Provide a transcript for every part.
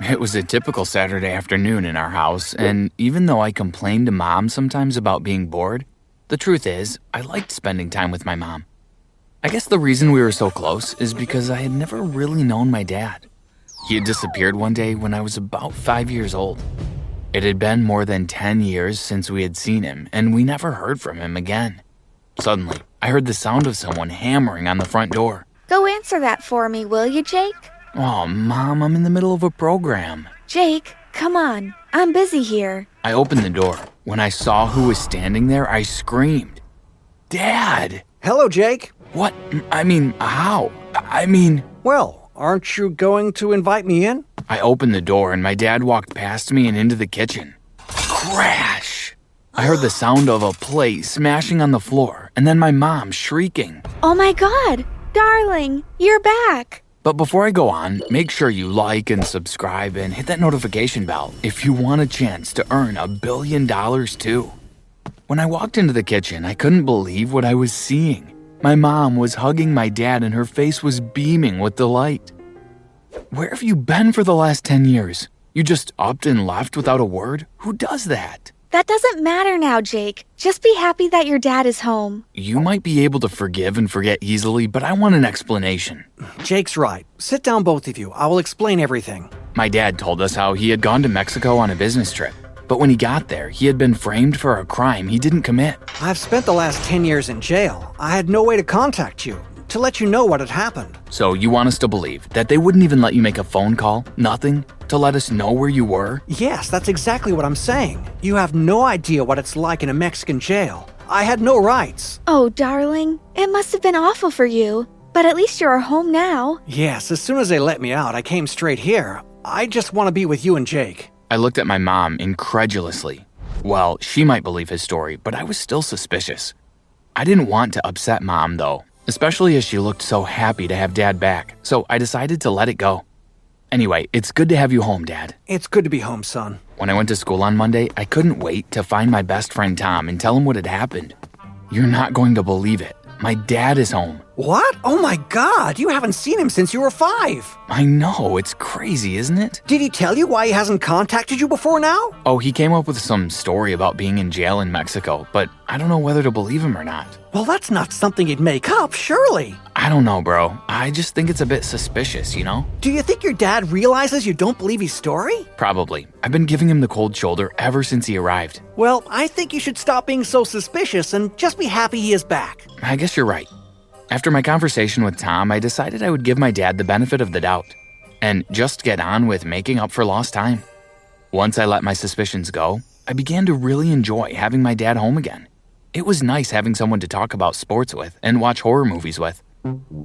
It was a typical Saturday afternoon in our house, and even though I complained to mom sometimes about being bored, the truth is, I liked spending time with my mom. I guess the reason we were so close is because I had never really known my dad. He had disappeared one day when I was about five years old. It had been more than 10 years since we had seen him, and we never heard from him again. Suddenly, I heard the sound of someone hammering on the front door. Go answer that for me, will you, Jake? Oh, Mom, I'm in the middle of a program. Jake, come on. I'm busy here. I opened the door. When I saw who was standing there, I screamed. Dad! Hello, Jake. What? I mean, how? I mean, Well, aren't you going to invite me in? I opened the door and my dad walked past me and into the kitchen. Crash! I heard the sound of a plate smashing on the floor and then my mom shrieking. Oh my god! Darling, you're back! But before I go on, make sure you like and subscribe and hit that notification bell if you want a chance to earn a billion dollars too. When I walked into the kitchen, I couldn't believe what I was seeing. My mom was hugging my dad and her face was beaming with delight. Where have you been for the last 10 years? You just upped and left without a word? Who does that? That doesn't matter now, Jake. Just be happy that your dad is home. You might be able to forgive and forget easily, but I want an explanation. Jake's right. Sit down, both of you. I will explain everything. My dad told us how he had gone to Mexico on a business trip, but when he got there, he had been framed for a crime he didn't commit. I've spent the last 10 years in jail. I had no way to contact you, to let you know what had happened. So you want us to believe that they wouldn't even let you make a phone call? Nothing? To let us know where you were? Yes, that's exactly what I'm saying. You have no idea what it's like in a Mexican jail. I had no rights. Oh, darling, it must have been awful for you. But at least you're home now. Yes, as soon as they let me out, I came straight here. I just want to be with you and Jake. I looked at my mom incredulously. Well, she might believe his story, but I was still suspicious. I didn't want to upset mom, though, especially as she looked so happy to have dad back, so I decided to let it go. Anyway, it's good to have you home, Dad. It's good to be home, son. When I went to school on Monday, I couldn't wait to find my best friend Tom and tell him what had happened. You're not going to believe it. My dad is home. What? Oh my god, you haven't seen him since you were five. I know, it's crazy, isn't it? Did he tell you why he hasn't contacted you before now? Oh, he came up with some story about being in jail in Mexico, but I don't know whether to believe him or not. Well, that's not something he'd make up, surely. I don't know, bro. I just think it's a bit suspicious, you know? Do you think your dad realizes you don't believe his story? Probably. I've been giving him the cold shoulder ever since he arrived. Well, I think you should stop being so suspicious and just be happy he is back. I guess you're right. After my conversation with Tom, I decided I would give my dad the benefit of the doubt and just get on with making up for lost time. Once I let my suspicions go, I began to really enjoy having my dad home again. It was nice having someone to talk about sports with and watch horror movies with.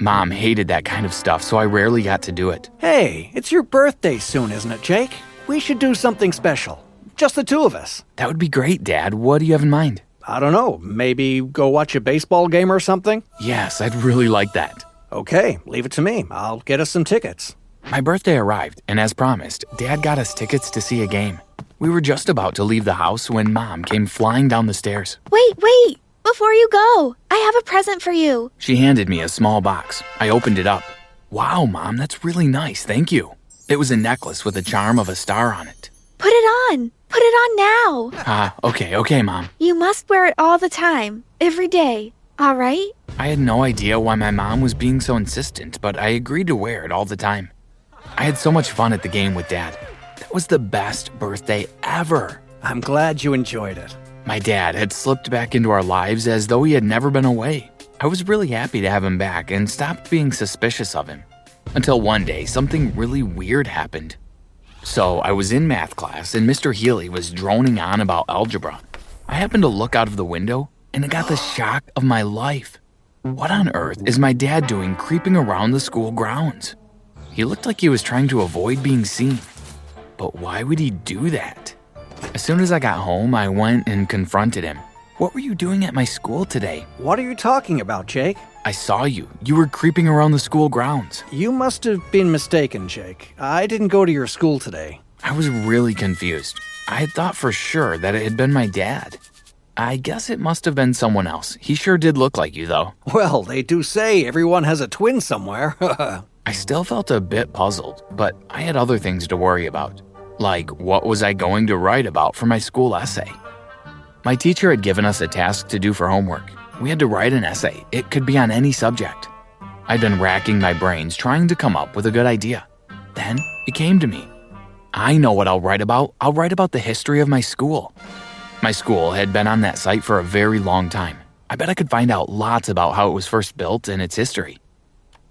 Mom hated that kind of stuff, so I rarely got to do it. Hey, it's your birthday soon, isn't it, Jake? We should do something special. Just the two of us. That would be great, Dad. What do you have in mind? I don't know, maybe go watch a baseball game or something? Yes, I'd really like that. Okay, leave it to me. I'll get us some tickets. My birthday arrived, and as promised, Dad got us tickets to see a game. We were just about to leave the house when Mom came flying down the stairs. Wait, wait! Before you go, I have a present for you. She handed me a small box. I opened it up. Wow, Mom, that's really nice. Thank you. It was a necklace with a charm of a star on it. Put it on. Put it on now. Ah, okay, okay, Mom. You must wear it all the time, every day. All right? I had no idea why my mom was being so insistent, but I agreed to wear it all the time. I had so much fun at the game with Dad. That was the best birthday ever. I'm glad you enjoyed it. My dad had slipped back into our lives as though he had never been away. I was really happy to have him back and stopped being suspicious of him. Until one day, something really weird happened. So, I was in math class and Mr. Healy was droning on about algebra. I happened to look out of the window and I got the shock of my life. What on earth is my dad doing creeping around the school grounds? He looked like he was trying to avoid being seen. But why would he do that? As soon as I got home, I went and confronted him. What were you doing at my school today? What are you talking about, Jake? I saw you. You were creeping around the school grounds. You must have been mistaken, Jake. I didn't go to your school today. I was really confused. I had thought for sure that it had been my dad. I guess it must have been someone else. He sure did look like you, though. Well, they do say everyone has a twin somewhere. I still felt a bit puzzled, but I had other things to worry about. Like, what was I going to write about for my school essay? My teacher had given us a task to do for homework. We had to write an essay, it could be on any subject. I'd been racking my brains trying to come up with a good idea. Then it came to me. I know what I'll write about. I'll write about the history of my school. My school had been on that site for a very long time. I bet I could find out lots about how it was first built and its history.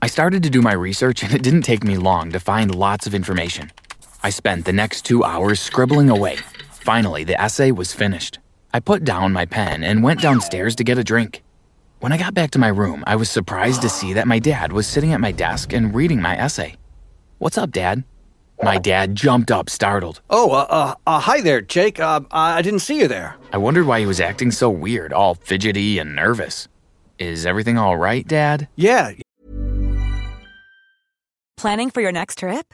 I started to do my research, and it didn't take me long to find lots of information. I spent the next two hours scribbling away. Finally, the essay was finished. I put down my pen and went downstairs to get a drink. When I got back to my room, I was surprised to see that my dad was sitting at my desk and reading my essay. What's up, Dad? My dad jumped up, startled. oh, uh, uh, uh, hi there, Jake. Uh, I didn't see you there. I wondered why he was acting so weird, all fidgety and nervous. Is everything all right, Dad? Yeah, Planning for your next trip?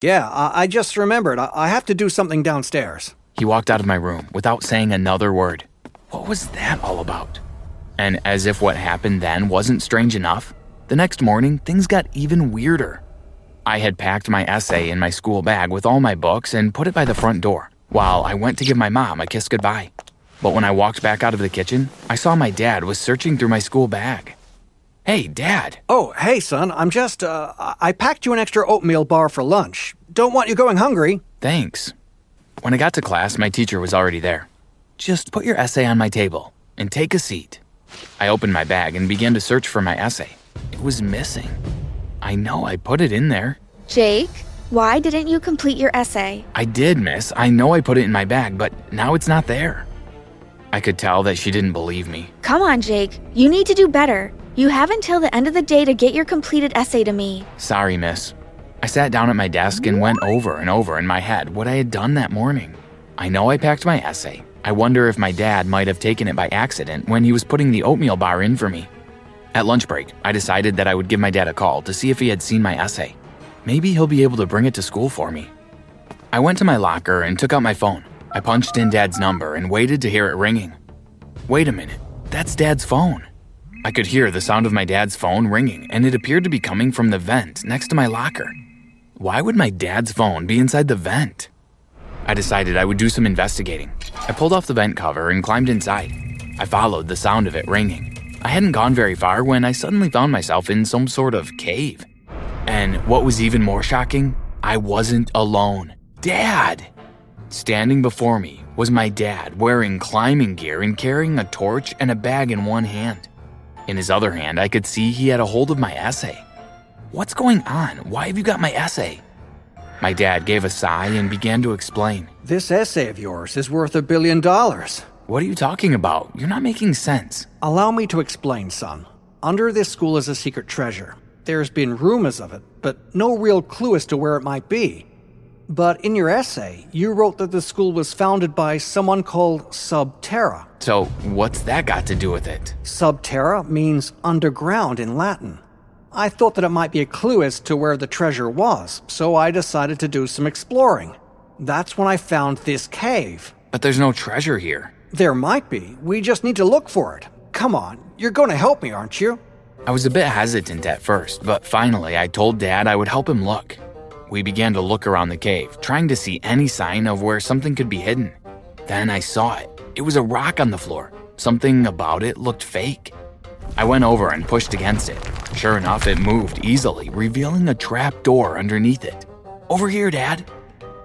yeah, I, I just remembered. I, I have to do something downstairs. He walked out of my room without saying another word. What was that all about? And as if what happened then wasn't strange enough, the next morning things got even weirder. I had packed my essay in my school bag with all my books and put it by the front door while I went to give my mom a kiss goodbye. But when I walked back out of the kitchen, I saw my dad was searching through my school bag. Hey, Dad. Oh, hey, son, I'm just, uh, I I packed you an extra oatmeal bar for lunch. Don't want you going hungry. Thanks. When I got to class, my teacher was already there. Just put your essay on my table and take a seat. I opened my bag and began to search for my essay. It was missing. I know I put it in there. Jake, why didn't you complete your essay? I did, miss. I know I put it in my bag, but now it's not there. I could tell that she didn't believe me. Come on, Jake. You need to do better. You have until the end of the day to get your completed essay to me. Sorry, miss. I sat down at my desk and went over and over in my head what I had done that morning. I know I packed my essay. I wonder if my dad might have taken it by accident when he was putting the oatmeal bar in for me. At lunch break, I decided that I would give my dad a call to see if he had seen my essay. Maybe he'll be able to bring it to school for me. I went to my locker and took out my phone. I punched in dad's number and waited to hear it ringing. Wait a minute, that's dad's phone. I could hear the sound of my dad's phone ringing, and it appeared to be coming from the vent next to my locker. Why would my dad's phone be inside the vent? I decided I would do some investigating. I pulled off the vent cover and climbed inside. I followed the sound of it ringing. I hadn't gone very far when I suddenly found myself in some sort of cave. And what was even more shocking, I wasn't alone. Dad! Standing before me was my dad wearing climbing gear and carrying a torch and a bag in one hand. In his other hand, I could see he had a hold of my essay. What's going on? Why have you got my essay? My dad gave a sigh and began to explain. This essay of yours is worth a billion dollars. What are you talking about? You're not making sense. Allow me to explain, son. Under this school is a secret treasure. There's been rumors of it, but no real clue as to where it might be. But in your essay, you wrote that the school was founded by someone called Subterra. So, what's that got to do with it? Subterra means underground in Latin. I thought that it might be a clue as to where the treasure was, so I decided to do some exploring. That's when I found this cave. But there's no treasure here. There might be. We just need to look for it. Come on, you're going to help me, aren't you? I was a bit hesitant at first, but finally I told Dad I would help him look. We began to look around the cave, trying to see any sign of where something could be hidden. Then I saw it. It was a rock on the floor. Something about it looked fake. I went over and pushed against it. Sure enough, it moved easily, revealing a trap door underneath it. Over here, Dad.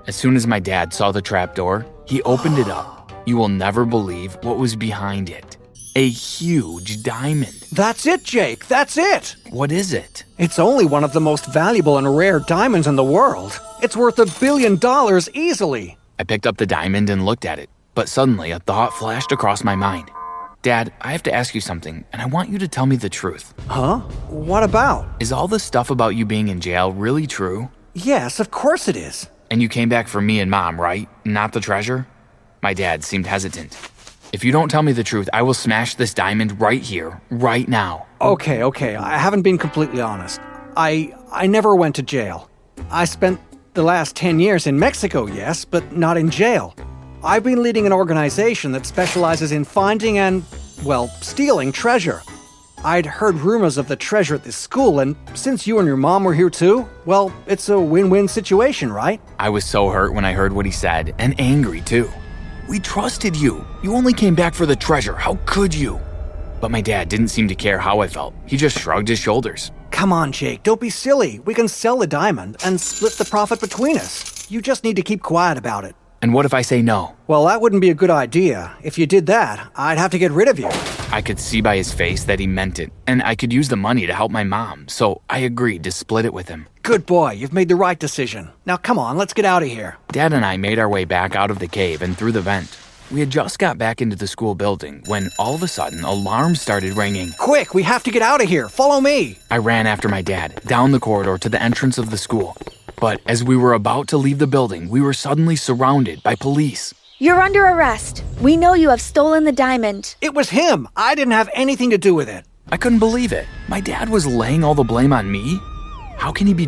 As soon as my dad saw the trap door, he opened it up. You will never believe what was behind it a huge diamond. That's it, Jake. That's it. What is it? It's only one of the most valuable and rare diamonds in the world. It's worth a billion dollars easily. I picked up the diamond and looked at it, but suddenly a thought flashed across my mind. Dad, I have to ask you something, and I want you to tell me the truth. Huh? What about? Is all the stuff about you being in jail really true? Yes, of course it is. And you came back for me and mom, right? Not the treasure? My dad seemed hesitant. If you don't tell me the truth, I will smash this diamond right here, right now. Okay, okay. I haven't been completely honest. I I never went to jail. I spent the last 10 years in Mexico, yes, but not in jail. I've been leading an organization that specializes in finding and, well, stealing treasure. I'd heard rumors of the treasure at this school, and since you and your mom were here too, well, it's a win win situation, right? I was so hurt when I heard what he said, and angry too. We trusted you. You only came back for the treasure. How could you? But my dad didn't seem to care how I felt. He just shrugged his shoulders. Come on, Jake, don't be silly. We can sell the diamond and split the profit between us. You just need to keep quiet about it. And what if I say no? Well, that wouldn't be a good idea. If you did that, I'd have to get rid of you. I could see by his face that he meant it, and I could use the money to help my mom, so I agreed to split it with him. Good boy, you've made the right decision. Now come on, let's get out of here. Dad and I made our way back out of the cave and through the vent. We had just got back into the school building when all of a sudden alarms started ringing. Quick, we have to get out of here. Follow me. I ran after my dad down the corridor to the entrance of the school. But as we were about to leave the building, we were suddenly surrounded by police. You're under arrest. We know you have stolen the diamond. It was him. I didn't have anything to do with it. I couldn't believe it. My dad was laying all the blame on me? How can he be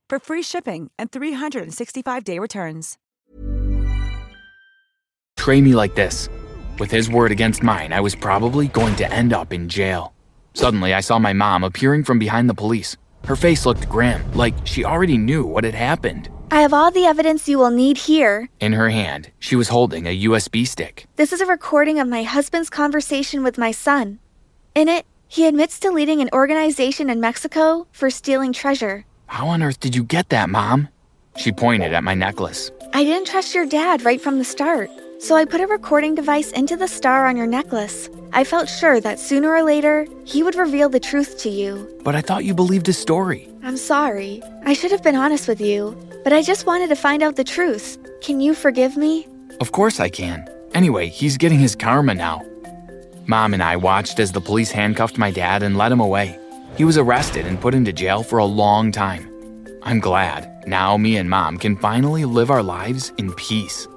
for free shipping and 365-day returns. betray me like this. With his word against mine, I was probably going to end up in jail. Suddenly, I saw my mom appearing from behind the police. Her face looked grim, like she already knew what had happened. I have all the evidence you will need here. In her hand, she was holding a USB stick. This is a recording of my husband's conversation with my son. In it, he admits to leading an organization in Mexico for stealing treasure. How on earth did you get that, Mom? She pointed at my necklace. I didn't trust your dad right from the start, so I put a recording device into the star on your necklace. I felt sure that sooner or later, he would reveal the truth to you. But I thought you believed his story. I'm sorry. I should have been honest with you, but I just wanted to find out the truth. Can you forgive me? Of course I can. Anyway, he's getting his karma now. Mom and I watched as the police handcuffed my dad and led him away. He was arrested and put into jail for a long time. I'm glad now me and mom can finally live our lives in peace.